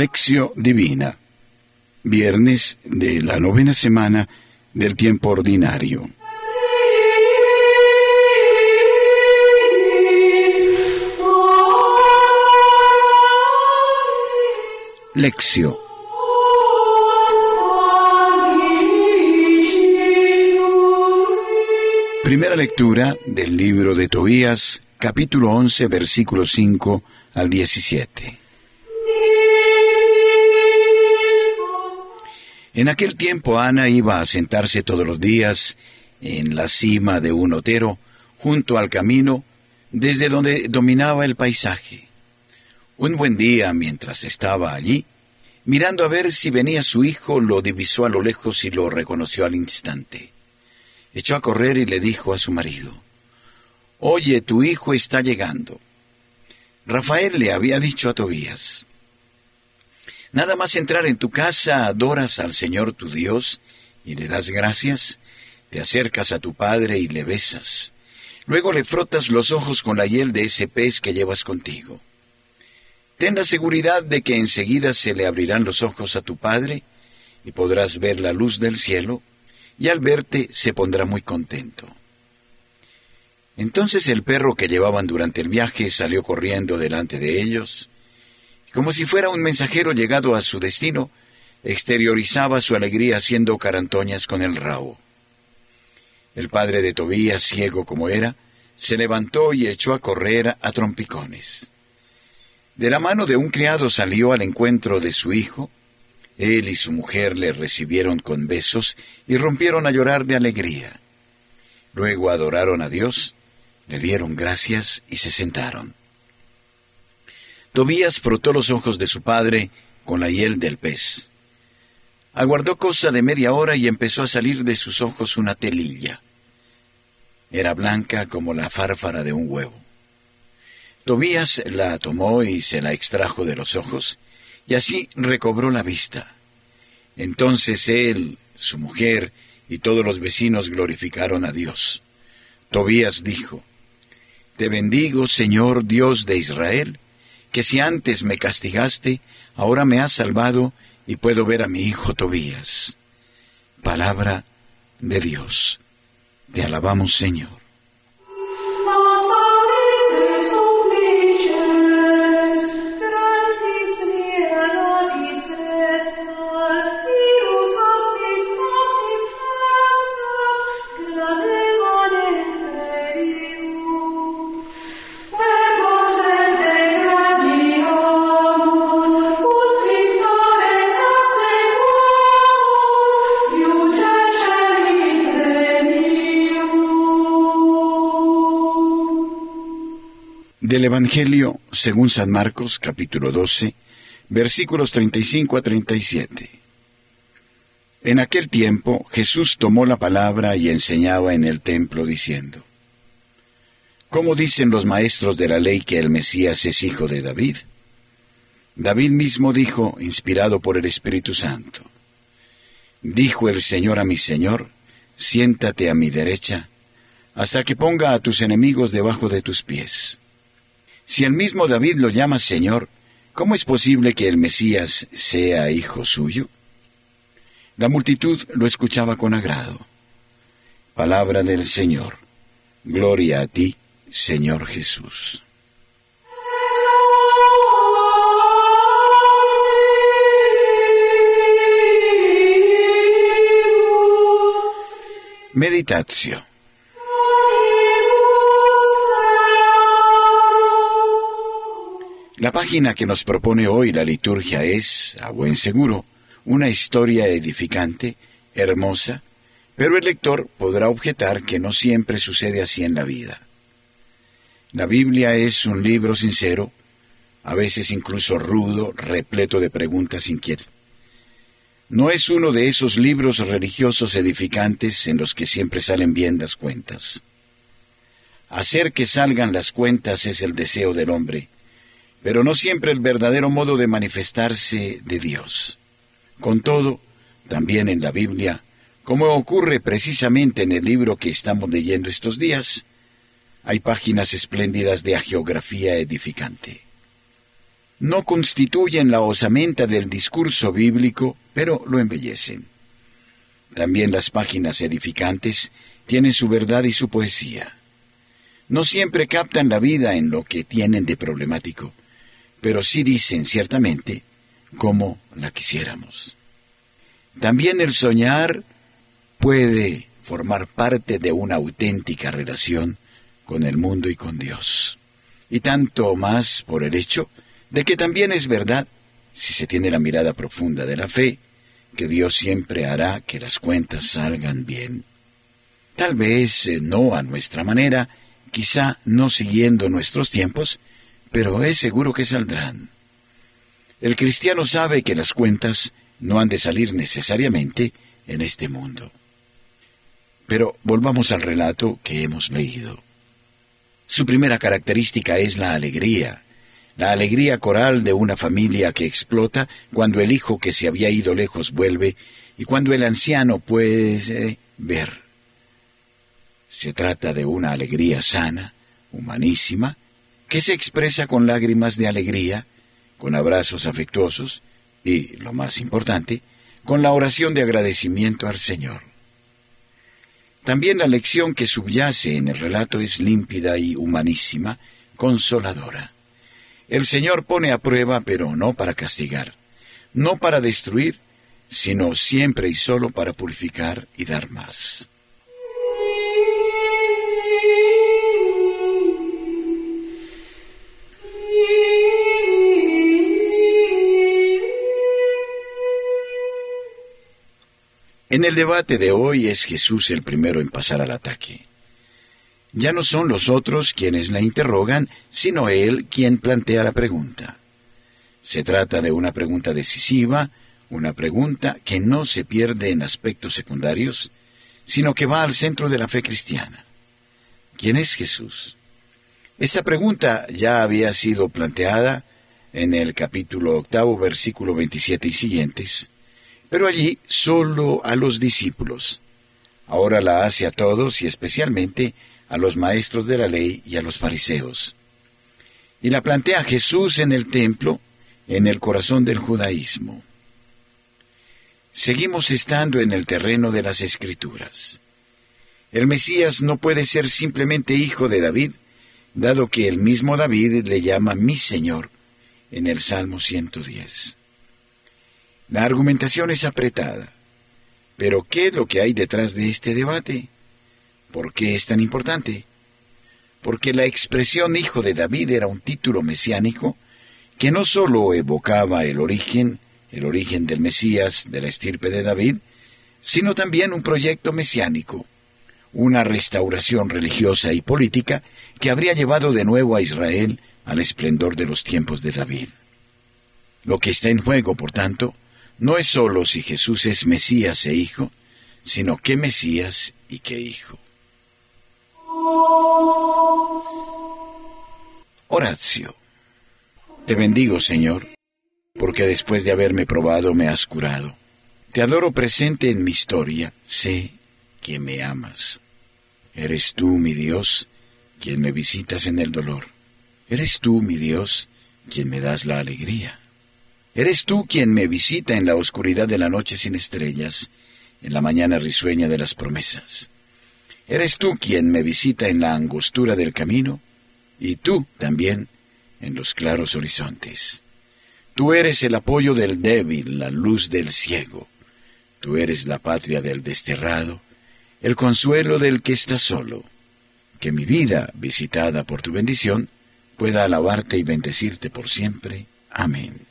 Lección Divina. Viernes de la novena semana del tiempo ordinario. Lección. Primera lectura del libro de Tobías, capítulo 11, versículo 5 al 17. En aquel tiempo Ana iba a sentarse todos los días en la cima de un otero, junto al camino, desde donde dominaba el paisaje. Un buen día, mientras estaba allí, mirando a ver si venía su hijo, lo divisó a lo lejos y lo reconoció al instante. Echó a correr y le dijo a su marido, Oye, tu hijo está llegando. Rafael le había dicho a Tobías, Nada más entrar en tu casa, adoras al Señor tu Dios y le das gracias, te acercas a tu padre y le besas. Luego le frotas los ojos con la hiel de ese pez que llevas contigo. Ten la seguridad de que enseguida se le abrirán los ojos a tu padre y podrás ver la luz del cielo, y al verte se pondrá muy contento. Entonces el perro que llevaban durante el viaje salió corriendo delante de ellos, como si fuera un mensajero llegado a su destino, exteriorizaba su alegría haciendo carantoñas con el rabo. El padre de Tobías, ciego como era, se levantó y echó a correr a trompicones. De la mano de un criado salió al encuentro de su hijo. Él y su mujer le recibieron con besos y rompieron a llorar de alegría. Luego adoraron a Dios, le dieron gracias y se sentaron. Tobías frotó los ojos de su padre con la hiel del pez. Aguardó cosa de media hora y empezó a salir de sus ojos una telilla. Era blanca como la fárfara de un huevo. Tobías la tomó y se la extrajo de los ojos, y así recobró la vista. Entonces él, su mujer y todos los vecinos glorificaron a Dios. Tobías dijo, Te bendigo, Señor Dios de Israel, que si antes me castigaste, ahora me has salvado y puedo ver a mi hijo Tobías. Palabra de Dios. Te alabamos, Señor. Del Evangelio según San Marcos capítulo 12, versículos 35 a 37. En aquel tiempo Jesús tomó la palabra y enseñaba en el templo diciendo, ¿Cómo dicen los maestros de la ley que el Mesías es hijo de David? David mismo dijo, inspirado por el Espíritu Santo, Dijo el Señor a mi Señor, siéntate a mi derecha, hasta que ponga a tus enemigos debajo de tus pies. Si el mismo David lo llama Señor, ¿cómo es posible que el Mesías sea hijo suyo? La multitud lo escuchaba con agrado. Palabra del Señor. Gloria a ti, Señor Jesús. Meditatio. La página que nos propone hoy la liturgia es, a buen seguro, una historia edificante, hermosa, pero el lector podrá objetar que no siempre sucede así en la vida. La Biblia es un libro sincero, a veces incluso rudo, repleto de preguntas inquietas. No es uno de esos libros religiosos edificantes en los que siempre salen bien las cuentas. Hacer que salgan las cuentas es el deseo del hombre, pero no siempre el verdadero modo de manifestarse de Dios. Con todo, también en la Biblia, como ocurre precisamente en el libro que estamos leyendo estos días, hay páginas espléndidas de geografía edificante. no constituyen la osamenta del discurso bíblico, pero lo embellecen. También las páginas edificantes tienen su verdad y su poesía. No siempre captan la vida en lo que tienen de problemático, pero sí dicen ciertamente como la quisiéramos. También el soñar puede formar parte de una auténtica relación con el mundo y con Dios. Y tanto más por el hecho de que también es verdad, si se tiene la mirada profunda de la fe, que Dios siempre hará que las cuentas salgan bien. Tal vez eh, no a nuestra manera, quizá no siguiendo nuestros tiempos, pero es seguro que saldrán. El cristiano sabe que las cuentas no han de salir necesariamente en este mundo. Pero volvamos al relato que hemos leído. Su primera característica es la alegría, la alegría coral de una familia que explota cuando el hijo que se había ido lejos vuelve y cuando el anciano puede ver. Se trata de una alegría sana, humanísima, que se expresa con lágrimas de alegría, con abrazos afectuosos y, lo más importante, con la oración de agradecimiento al Señor. También la lección que subyace en el relato es límpida y humanísima, consoladora. El Señor pone a prueba, pero no para castigar, no para destruir, sino siempre y solo para purificar y dar más. En el debate de hoy es Jesús el primero en pasar al ataque. Ya no son los otros quienes la interrogan, sino él quien plantea la pregunta. Se trata de una pregunta decisiva, una pregunta que no se pierde en aspectos secundarios, sino que va al centro de la fe cristiana. ¿Quién es Jesús? Esta pregunta ya había sido planteada en el capítulo octavo, versículo 27 y siguientes, pero allí solo a los discípulos. Ahora la hace a todos y especialmente a los maestros de la ley y a los fariseos. Y la plantea Jesús en el templo, en el corazón del judaísmo. Seguimos estando en el terreno de las escrituras. El Mesías no puede ser simplemente hijo de David, dado que el mismo David le llama mi Señor en el Salmo 110. La argumentación es apretada. Pero ¿qué es lo que hay detrás de este debate? ¿Por qué es tan importante? Porque la expresión hijo de David era un título mesiánico que no sólo evocaba el origen, el origen del Mesías de la estirpe de David, sino también un proyecto mesiánico, una restauración religiosa y política que habría llevado de nuevo a Israel al esplendor de los tiempos de David. Lo que está en juego, por tanto, no es sólo si Jesús es Mesías e Hijo, sino qué Mesías y qué Hijo. Horacio. Te bendigo, Señor, porque después de haberme probado me has curado. Te adoro presente en mi historia, sé que me amas. Eres tú, mi Dios, quien me visitas en el dolor. Eres tú, mi Dios, quien me das la alegría. Eres tú quien me visita en la oscuridad de la noche sin estrellas, en la mañana risueña de las promesas. Eres tú quien me visita en la angostura del camino, y tú también en los claros horizontes. Tú eres el apoyo del débil, la luz del ciego. Tú eres la patria del desterrado, el consuelo del que está solo. Que mi vida, visitada por tu bendición, pueda alabarte y bendecirte por siempre. Amén.